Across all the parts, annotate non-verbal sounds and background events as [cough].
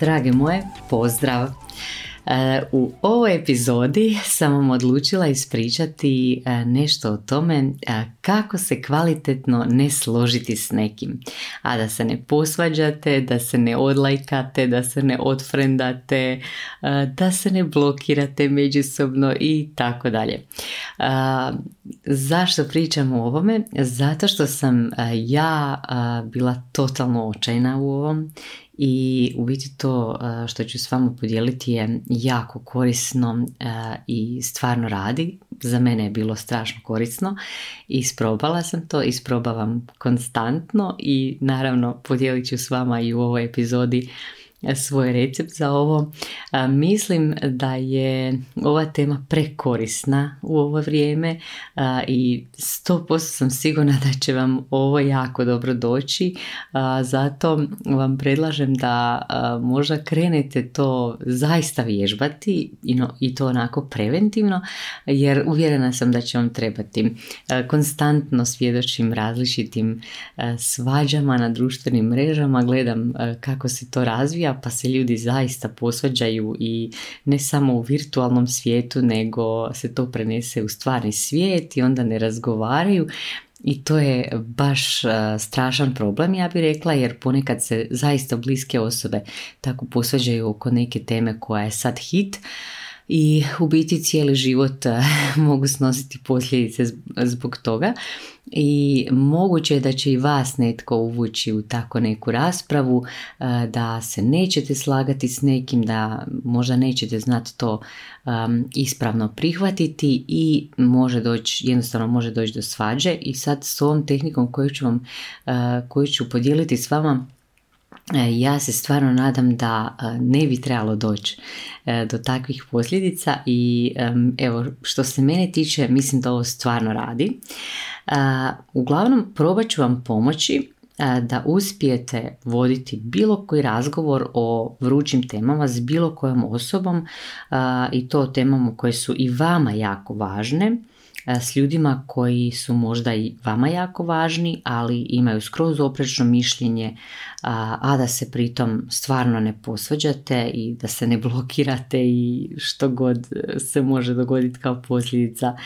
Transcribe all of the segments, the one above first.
Drage moje, pozdrav! E, u ovoj epizodi sam vam odlučila ispričati e, nešto o tome e, kako se kvalitetno ne složiti s nekim. A da se ne posvađate, da se ne odlajkate, da se ne odfrendate, da se ne blokirate međusobno i tako dalje. Zašto pričam o ovome? Zato što sam ja bila totalno očajna u ovom i u biti to što ću s vama podijeliti je jako korisno i stvarno radi. Za mene je bilo strašno korisno isprobala sam to, isprobavam konstantno i naravno podijelit ću s vama i u ovoj epizodi svoj recept za ovo. Mislim da je ova tema prekorisna u ovo vrijeme i 100% sam sigurna da će vam ovo jako dobro doći. Zato vam predlažem da možda krenete to zaista vježbati i to onako preventivno jer uvjerena sam da će vam trebati. Konstantno svjedočim različitim svađama na društvenim mrežama, gledam kako se to razvija pa se ljudi zaista posvađaju i ne samo u virtualnom svijetu nego se to prenese u stvarni svijet i onda ne razgovaraju. I to je baš strašan problem, ja bih rekla, jer ponekad se zaista bliske osobe tako posvađaju oko neke teme koja je sad hit, i u biti cijeli život [laughs] mogu snositi posljedice zbog toga. I moguće je da će i vas netko uvući u tako neku raspravu, e, da se nećete slagati s nekim, da možda nećete znati to ispravno prihvatiti i može doći, jednostavno može doći do svađe. I sad s ovom tehnikom koju ću vam, e, koju ću podijeliti s vama ja se stvarno nadam da e, ne bi trebalo doći e, do takvih posljedica i evo što se mene tiče mislim da ovo stvarno radi. Uglavnom probat ću vam pomoći da uspijete voditi bilo koji razgovor o vrućim temama s bilo kojom osobom i to temama koje su i vama jako važne s ljudima koji su možda i vama jako važni, ali imaju skroz oprečno mišljenje, a da se pritom stvarno ne posvađate i da se ne blokirate i što god se može dogoditi kao posljedica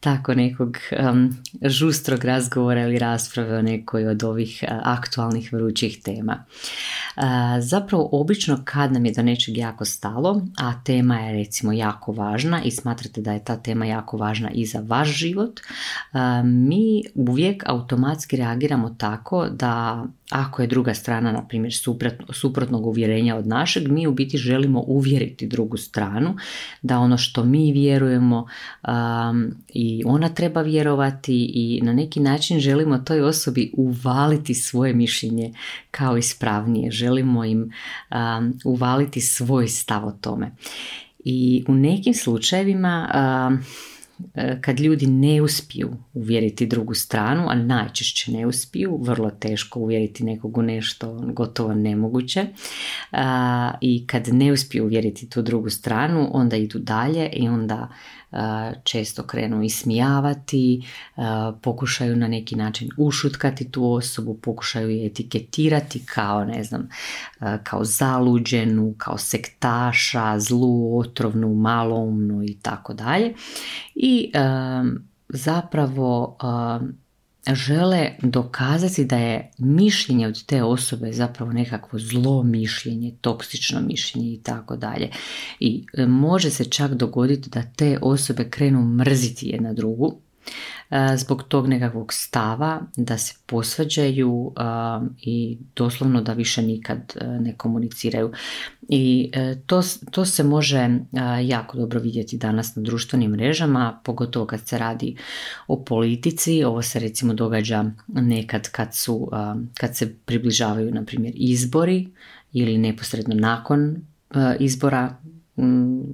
tako nekog um, žustrog razgovora ili rasprave o nekoj od ovih aktualnih vrućih tema. zapravo, obično kad nam je do nečeg jako stalo, a tema je recimo jako važna i smatrate da je ta tema jako važna i za vaš život, mi uvijek automatski reagiramo tako da ako je druga strana, na primjer, suprotnog uvjerenja od našeg, mi u biti želimo uvjeriti drugu stranu da ono što mi vjerujemo um, i ona treba vjerovati i na neki način želimo toj osobi uvaliti svoje mišljenje kao ispravnije. Želimo im um, uvaliti svoj stav o tome. I u nekim slučajevima um, kad ljudi ne uspiju uvjeriti drugu stranu, a najčešće ne uspiju, vrlo teško uvjeriti nekog u nešto gotovo nemoguće i kad ne uspiju uvjeriti tu drugu stranu, onda idu dalje i onda često krenu ismijavati, pokušaju na neki način ušutkati tu osobu, pokušaju je etiketirati kao, ne znam, kao zaluđenu, kao sektaša, zlu, otrovnu, maloumnu i tako dalje. I zapravo žele dokazati da je mišljenje od te osobe zapravo nekakvo zlo mišljenje, toksično mišljenje i tako dalje. I može se čak dogoditi da te osobe krenu mrziti jedna drugu zbog tog nekakvog stava da se posvađaju i doslovno da više nikad ne komuniciraju. I to, to se može jako dobro vidjeti danas na društvenim mrežama, pogotovo kad se radi o politici. Ovo se recimo događa nekad kad, su, kad se približavaju na primjer izbori ili neposredno nakon izbora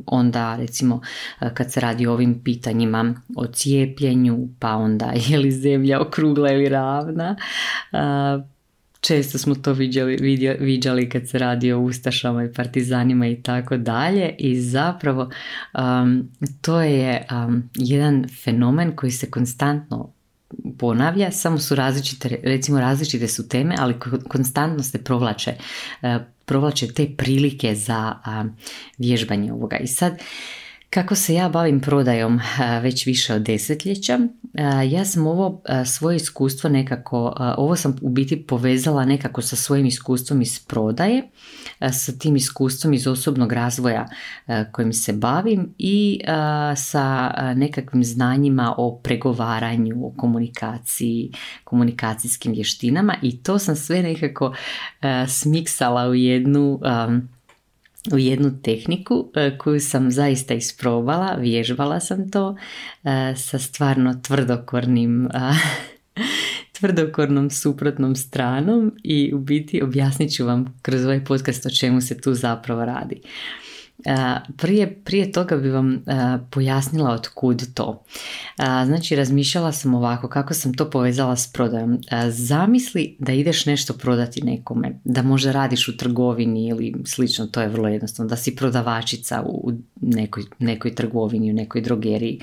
onda recimo e, kad se radi o ovim pitanjima o cijepljenju, pa onda [laughs] je li zemlja okrugla ili ravna. E, često smo to viđali, viđali kad se radi o ustašama i partizanima i tako dalje i zapravo to je jedan fenomen koji se konstantno ponavlja, samo su različite, recimo različite su teme, ali konstantno se provlače e, provlače te prilike za vježbanje ovoga. I sad, kako se ja bavim prodajom već više od desetljeća, ja sam ovo svoje iskustvo nekako, ovo sam u biti povezala nekako sa svojim iskustvom iz prodaje, sa tim iskustvom iz osobnog razvoja kojim se bavim i sa nekakvim znanjima o pregovaranju, o komunikaciji, komunikacijskim vještinama i to sam sve nekako smiksala u jednu u jednu tehniku e, koju sam zaista isprobala, vježbala sam to e, sa stvarno tvrdokornim [laughs] tvrdokornom suprotnom stranom i u biti objasnit ću vam kroz ovaj podcast o čemu se tu zapravo radi. Prije, prije toga bi vam pojasnila od kud to. Znači, razmišljala sam ovako kako sam to povezala s prodajom. Zamisli da ideš nešto prodati nekome, da možda radiš u trgovini ili slično, to je vrlo jednostavno, da si prodavačica u nekoj, nekoj trgovini, u nekoj drogeriji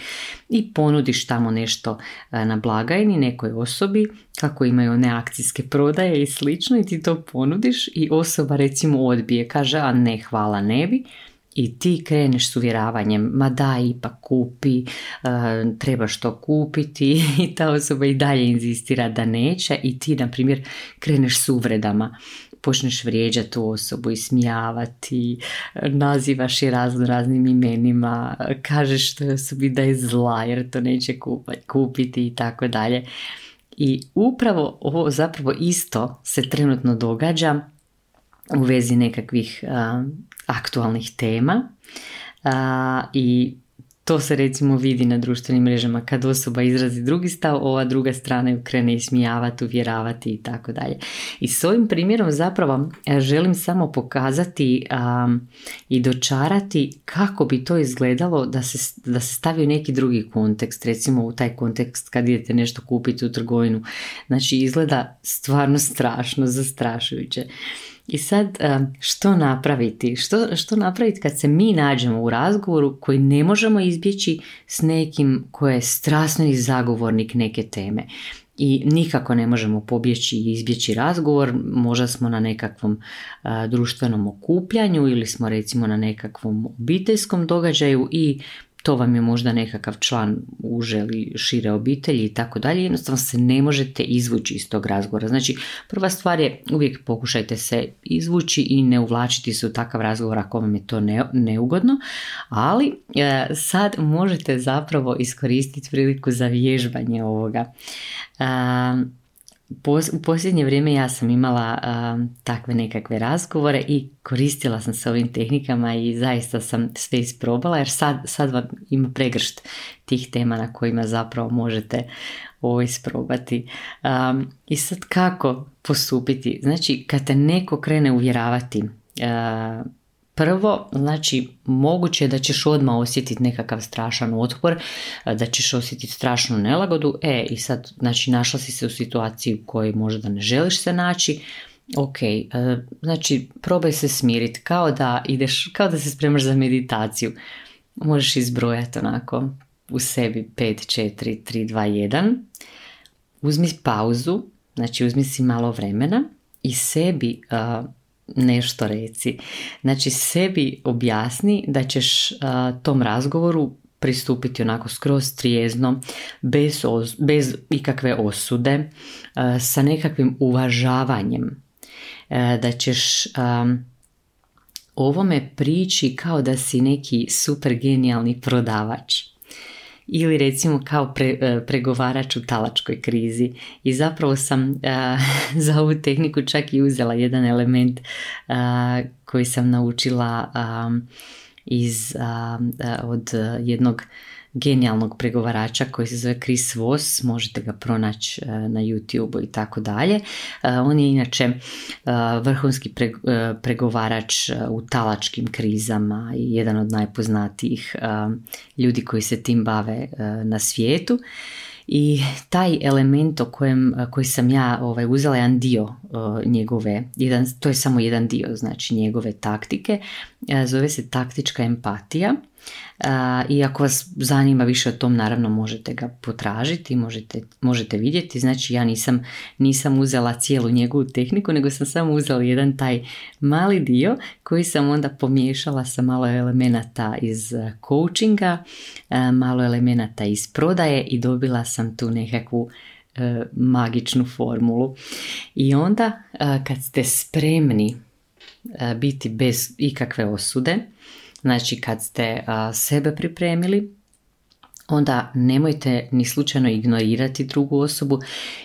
i ponudiš tamo nešto na blagajni nekoj osobi kako imaju one akcijske prodaje i slično i ti to ponudiš i osoba recimo odbije, kaže a ne hvala ne bi. I ti kreneš s uvjeravanjem, ma da, ipak kupi, uh, trebaš to kupiti. [laughs] I ta osoba i dalje inzistira da neće i ti, na primjer, kreneš s uvredama. Počneš vrijeđati tu osobu, ismijavati, nazivaš je razno raznim imenima, kažeš toj osobi da je zla jer to neće kupiti i tako dalje. I upravo ovo zapravo isto se trenutno događa u vezi nekakvih aktualnih tema i to se recimo vidi na društvenim mrežama kad osoba izrazi drugi stav, ova druga strana ju krene ismijavati, uvjeravati i tako dalje. I s ovim primjerom zapravo e, želim samo pokazati i dočarati kako bi to izgledalo da se, da se stavi u neki drugi kontekst, recimo u taj kontekst kad idete nešto kupiti u trgovinu. Znači izgleda stvarno strašno, zastrašujuće. I sad e, što napraviti? Što, što napraviti kad se mi nađemo u razgovoru koji ne možemo izbjeći s nekim koji je strasni zagovornik neke teme? i nikako ne možemo pobjeći i izbjeći razgovor, možda smo na nekakvom e, društvenom okupljanju ili smo recimo na nekakvom obiteljskom događaju i to vam je možda nekakav član uže ili šire obitelji i tako dalje, jednostavno se ne možete izvući iz tog razgovora. Znači, prva stvar je uvijek pokušajte se izvući i ne uvlačiti se u takav razgovor ako vam je to neugodno, ali e, sad možete zapravo iskoristiti priliku za vježbanje ovoga. E, u posljednje vrijeme ja sam imala takve nekakve razgovore i koristila sam se ovim tehnikama i zaista sam sve isprobala jer sad, sad vam ima pregršt tih tema na kojima zapravo možete ovo isprobati. I sad kako postupiti? Znači kad te neko krene uvjeravati Prvo, znači, moguće je da ćeš odmah osjetiti nekakav strašan otpor, da ćeš osjetiti strašnu nelagodu, e, i sad, znači, našla si se u situaciji u kojoj možda ne želiš se naći, ok, e, znači, probaj se smiriti, kao da ideš, kao da se spremaš za meditaciju. Možeš izbrojati onako u sebi 5, 4, 3, 2, 1. Uzmi pauzu, znači uzmi si malo vremena i sebi nešto reci. Znači sebi objasni da ćeš tom razgovoru pristupiti onako skroz trijezno, bez, bez ikakve osude, sa nekakvim uvažavanjem. da ćeš ovome prići kao da si neki super genijalni prodavač ili recimo kao pre, pregovarač u talačkoj krizi. I zapravo sam [laughs] za ovu tehniku čak i uzela jedan element koji sam naučila iz, od jednog genijalnog pregovarača koji se zove Chris Voss, možete ga pronaći e, na YouTube i tako dalje. E, on je inače e, vrhunski pregovarač u talačkim krizama i jedan od najpoznatijih ljudi koji se tim bave na svijetu. I taj element o kojem, koji sam ja ovaj, uzela jedan dio njegove, jedan, to je samo jedan dio znači njegove taktike, zove se taktička empatija i ako vas zanima više o tom, naravno možete ga potražiti, možete, možete vidjeti. Znači ja nisam, nisam uzela cijelu njegovu tehniku, nego sam samo uzela jedan taj mali dio koji sam onda pomiješala sa malo elemenata iz coachinga, malo elemenata iz prodaje i dobila sam tu nekakvu magičnu formulu. I onda kad ste spremni biti bez ikakve osude, Znači kad ste sebe pripremili, onda nemojte ni slučajno ignorirati drugu osobu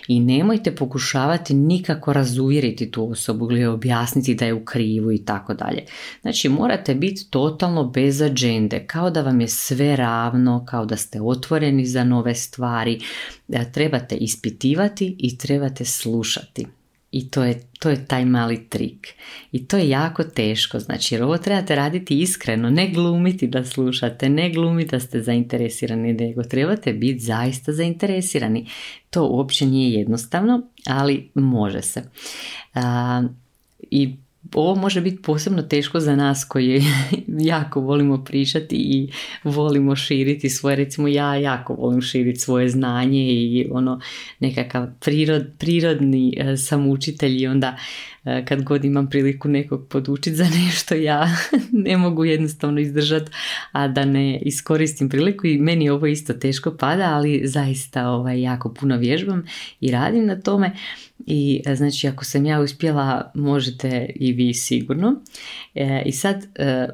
i nemojte pokušavati nikako razuvjeriti tu osobu ili objasniti da je u krivu i tako dalje. Znači morate biti totalno bez agende, kao da vam je sve ravno, kao da ste otvoreni za nove stvari, trebate ispitivati i trebate slušati. I to je, to je taj mali trik. I to je jako teško, znači jer ovo trebate raditi iskreno, ne glumiti da slušate, ne glumiti da ste zainteresirani, nego trebate biti zaista zainteresirani. To uopće nije jednostavno, ali može se. I ovo može biti posebno teško za nas koji [laughs] jako volimo pričati i volimo širiti svoje, recimo ja jako volim širiti svoje znanje i ono nekakav prirod, prirodni e, sam učitelj i onda kad god imam priliku nekog podučiti za nešto ja [laughs] ne mogu jednostavno izdržati a da ne iskoristim priliku i meni ovo isto teško pada ali zaista ovaj, jako puno vježbam i radim na tome. I e, znači ako sam ja uspjela možete i vi sigurno. E, i sad e,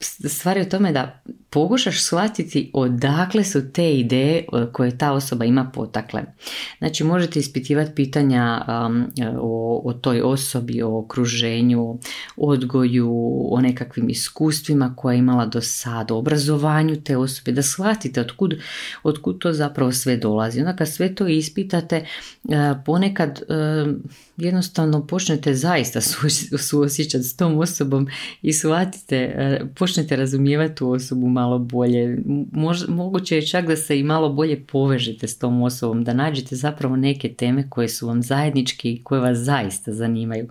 stvar je u tome da pokušaš shvatiti odakle su te ideje koje ta osoba ima potakle. Znači možete ispitivati pitanja um, o, o toj osobi, o okruženju, odgoju, o nekakvim iskustvima koje je imala do sada, obrazovanju te osobe, da shvatite otkud, otkud to zapravo sve dolazi. Onda kad sve to ispitate, uh, ponekad uh, jednostavno počnete zaista [laughs] suosjećati s tom osobom i shvatite, uh, počnete razumijevati tu osobu malo bolje. moguće je čak da se i malo bolje povežete s tom osobom, da nađete zapravo neke teme koje su vam zajedničke i koje vas zaista zanimaju.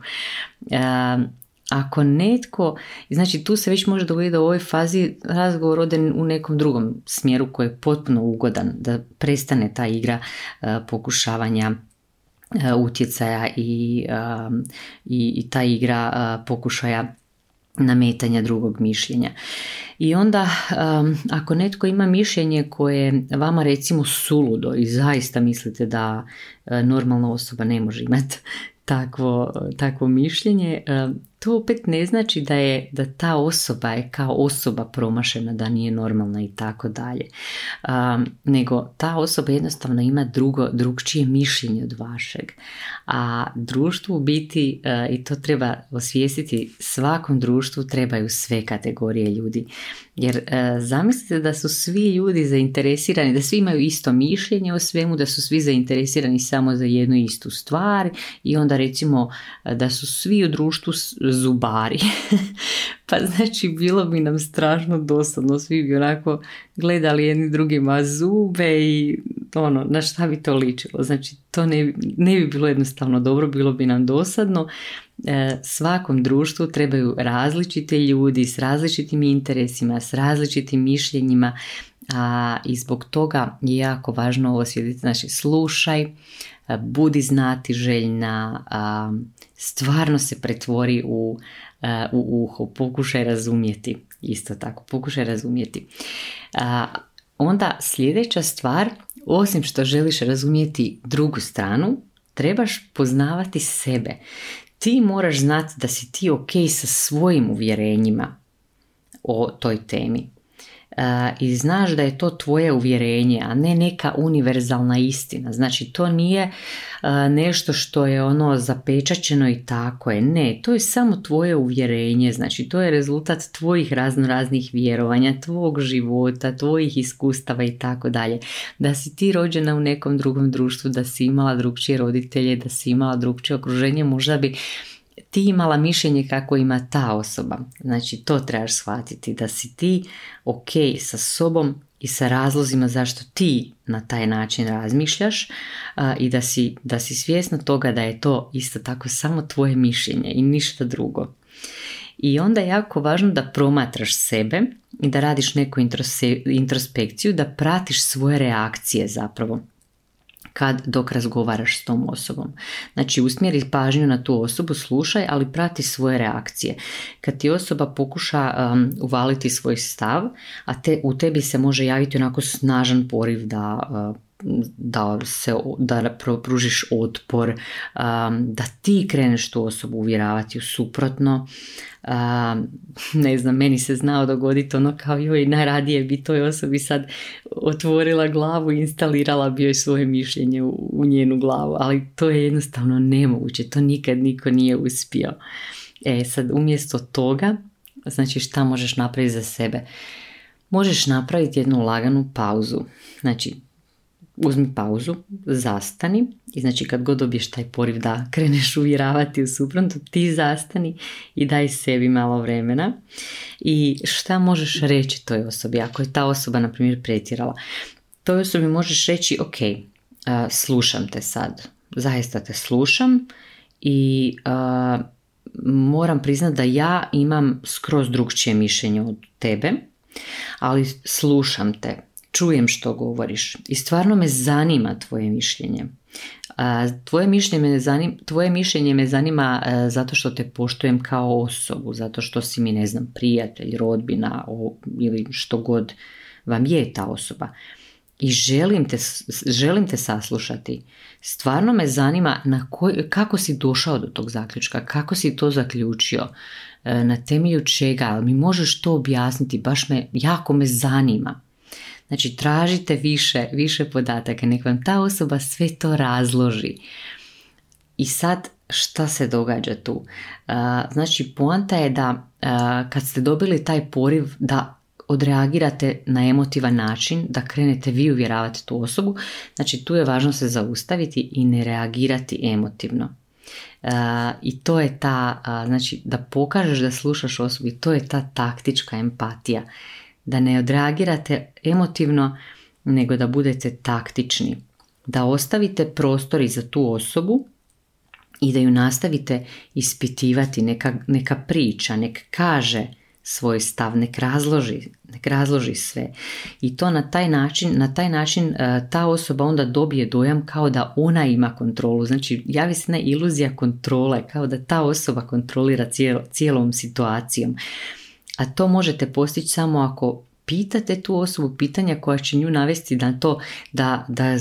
ako netko, znači tu se već može dogoditi da u ovoj fazi razgovor ode u nekom drugom smjeru koji je potpuno ugodan, da prestane ta igra pokušavanja utjecaja i, i, i ta igra pokušaja nametanja drugog mišljenja. I onda ako netko ima mišljenje koje vama recimo suludo i zaista mislite da e, normalna osoba ne može imati takvo, takvo mišljenje, to opet ne znači da je da ta osoba je kao osoba promašena, da nije normalna i tako dalje. Nego ta osoba jednostavno ima drugo, drugčije mišljenje od vašeg. A društvu u biti, e, i to treba osvijestiti, svakom društvu trebaju sve kategorije ljudi. Jer e, zamislite da su svi ljudi zainteresirani, da svi imaju isto mišljenje o svemu, da su svi zainteresirani samo za jednu istu stvar i onda recimo da su svi u društvu zubari. [laughs] pa znači bilo bi nam strašno dosadno, svi bi onako gledali jedni drugima zube i ono, na šta bi to ličilo. Znači to ne, ne bi bilo jednostavno dobro, bilo bi nam dosadno. E, svakom društvu trebaju različite ljudi s različitim interesima, s različitim mišljenjima a, i zbog toga je jako važno ovo sjediti. Znači slušaj, budi znati željna, stvarno se pretvori u, u uho, pokušaj razumjeti, isto tako, pokušaj razumjeti. Onda sljedeća stvar, osim što želiš razumjeti drugu stranu, trebaš poznavati sebe. Ti moraš znati da si ti ok sa svojim uvjerenjima o toj temi. I znaš da je to tvoje uvjerenje, a ne neka univerzalna istina. Znači to nije nešto što je ono zapečaćeno i tako je. Ne, to je samo tvoje uvjerenje, znači to je rezultat tvojih razno raznih vjerovanja, tvog života, tvojih iskustava i tako dalje. Da si ti rođena u nekom drugom društvu, da si imala drugčije roditelje, da si imala drugčije okruženje, možda bi ti imala mišljenje kako ima ta osoba. Znači to trebaš shvatiti da si ti ok sa sobom i sa razlozima zašto ti na taj način razmišljaš i da si, da si svjesna toga da je to isto tako samo tvoje mišljenje i ništa drugo. I onda je jako važno da promatraš sebe i da radiš neku introspekciju, da pratiš svoje reakcije zapravo kad dok razgovaraš s tom osobom. Znači usmjeri pažnju na tu osobu, slušaj, ali prati svoje reakcije. Kad ti osoba pokuša um, uvaliti svoj stav, a te, u tebi se može javiti onako snažan poriv da uh, da se da pružiš otpor, um, da ti kreneš tu osobu uvjeravati u suprotno. Um, [laughs] ne znam, meni se znao dogoditi ono kao joj, najradije bi toj osobi sad otvorila glavu i instalirala bi joj svoje mišljenje u, u njenu glavu, ali to je jednostavno nemoguće, to nikad niko nije uspio. E sad, umjesto toga, znači šta možeš napraviti za sebe? Možeš napraviti jednu laganu pauzu. Znači, uzmi pauzu, zastani i znači kad god dobiješ taj poriv da kreneš uvjeravati u suprotno, ti zastani i daj sebi malo vremena i šta možeš reći toj osobi ako je ta osoba na primjer pretjerala. Toj osobi možeš reći ok, slušam te sad, zaista te slušam i moram priznati da ja imam skroz drugčije mišljenje od tebe, ali slušam te, čujem što govoriš i stvarno me zanima tvoje mišljenje. Tvoje mišljenje me zanima, tvoje mišljenje me zanima zato što te poštujem kao osobu, zato što si mi, ne znam, prijatelj, rodbina ili što god vam je ta osoba. I želim te, želim te saslušati. Stvarno me zanima na koj, kako si došao do tog zaključka, kako si to zaključio, e, na temelju čega, mi možeš to objasniti, baš me, jako me zanima. Znači tražite više, više podataka, nek vam ta osoba sve to razloži. I sad šta se događa tu? Znači poanta je da kad ste dobili taj poriv da odreagirate na emotivan način, da krenete vi uvjeravati tu osobu, znači tu je važno se zaustaviti i ne reagirati emotivno. I to je ta, znači da pokažeš da slušaš osobu i to je ta taktička empatija da ne odreagirate emotivno, nego da budete taktični, da ostavite prostor i za tu osobu i da ju nastavite ispitivati, neka, neka priča, nek kaže svoj stav, nek razloži, nek razloži sve. I to na taj način, na taj način e, ta osoba onda dobije dojam kao da ona ima kontrolu. Znači javi se na iluzija kontrole, kao da ta osoba kontrolira cijelom situacijom. A to možete postići samo ako pitate tu osobu pitanja koja će nju navesti da to da, da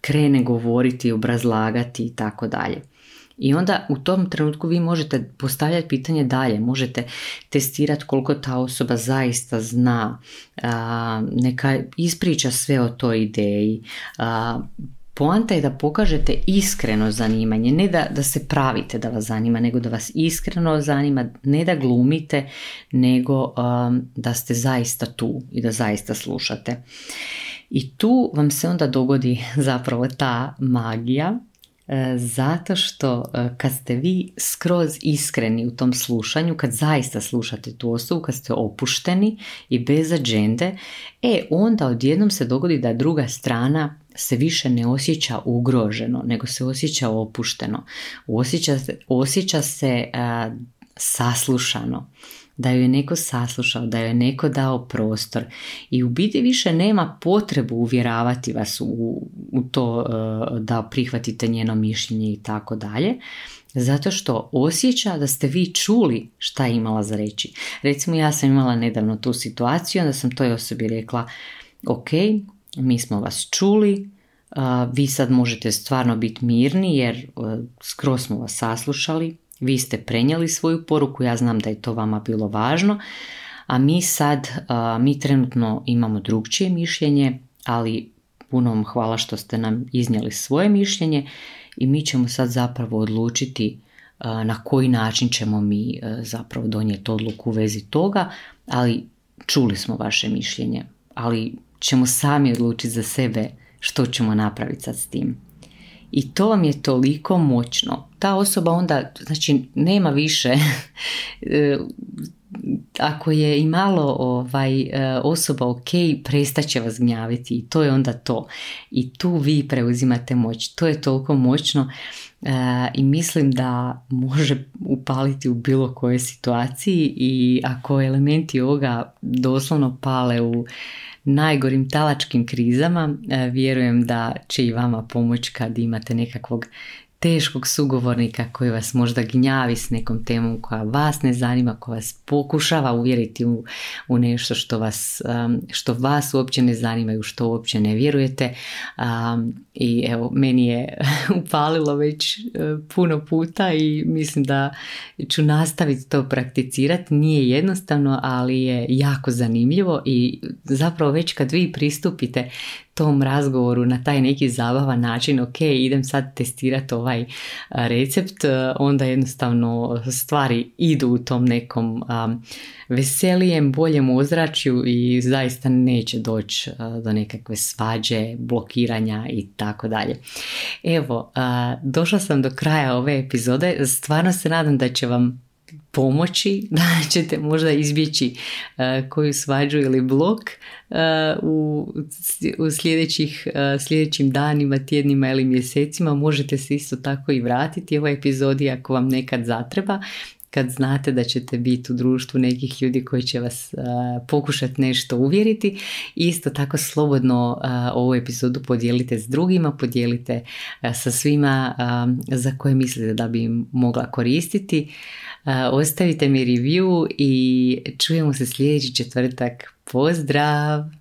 krene govoriti, obrazlagati i tako dalje. I onda u tom trenutku vi možete postavljati pitanje dalje, možete testirati koliko ta osoba zaista zna, neka ispriča sve o toj ideji, Poanta je da pokažete iskreno zanimanje, ne da, da se pravite da vas zanima, nego da vas iskreno zanima, ne da glumite, nego um, da ste zaista tu i da zaista slušate. I tu vam se onda dogodi [laughs] zapravo ta magija, e, zato što e, kad ste vi skroz iskreni u tom slušanju, kad zaista slušate tu osobu, kad ste opušteni i bez ađende, e onda odjednom se dogodi da druga strana se više ne osjeća ugroženo, nego se osjeća opušteno. Osjeća, osjeća se saslušano, da ju je neko saslušao, da ju je neko dao prostor i u biti više nema potrebu uvjeravati vas u, u to da prihvatite njeno mišljenje i tako dalje, zato što osjeća da ste vi čuli šta je imala za reći. Recimo ja sam imala nedavno tu situaciju, onda sam toj osobi rekla ok, mi smo vas čuli, vi sad možete stvarno biti mirni jer skroz smo vas saslušali, vi ste prenijeli svoju poruku, ja znam da je to vama bilo važno, a mi sad, mi trenutno imamo drugčije mišljenje, ali puno vam hvala što ste nam iznijeli svoje mišljenje i mi ćemo sad zapravo odlučiti na koji način ćemo mi zapravo donijeti odluku u vezi toga, ali čuli smo vaše mišljenje, ali ćemo sami odlučiti za sebe što ćemo napraviti sad s tim. I to vam je toliko moćno. Ta osoba onda, znači, nema više [laughs] e, ako je i malo ovaj, e, osoba ok, prestaće vas gnjaviti i to je onda to. I tu vi preuzimate moć. To je toliko moćno e, i mislim da može upaliti u bilo kojoj situaciji i ako elementi ovoga doslovno pale u najgorim talačkim krizama, e, vjerujem da će i vama pomoći kad imate nekakvog teškog sugovornika koji vas možda gnjavi s nekom temom koja vas ne zanima, koja vas pokušava uvjeriti u, u nešto što vas, um, što vas uopće ne zanima i u što uopće ne vjerujete. Um, I evo, meni je [laughs] upalilo već uh, puno puta i mislim da ću nastaviti to prakticirati. Nije jednostavno, ali je jako zanimljivo i zapravo već kad vi pristupite tom razgovoru na taj neki zabavan način, ok, idem sad testirati ovaj recept, onda jednostavno stvari idu u tom nekom veselijem, boljem ozračju i zaista neće doći do nekakve svađe, blokiranja i tako dalje. Evo, došla sam do kraja ove epizode, stvarno se nadam da će vam pomoći [laughs] da ćete možda izbjeći uh, koju svađu ili blok uh, u, u sljedećih, uh, sljedećim danima, tjednima ili mjesecima. Možete se isto tako i vratiti ovoj epizodi ako vam nekad zatreba kad znate da ćete biti u društvu nekih ljudi koji će vas uh, pokušati nešto uvjeriti. Isto tako slobodno uh, ovu epizodu podijelite s drugima, podijelite sa svima za koje mislite da bi im mogla koristiti. Ostavite mi review i čujemo se sljedeći četvrtak. Pozdrav!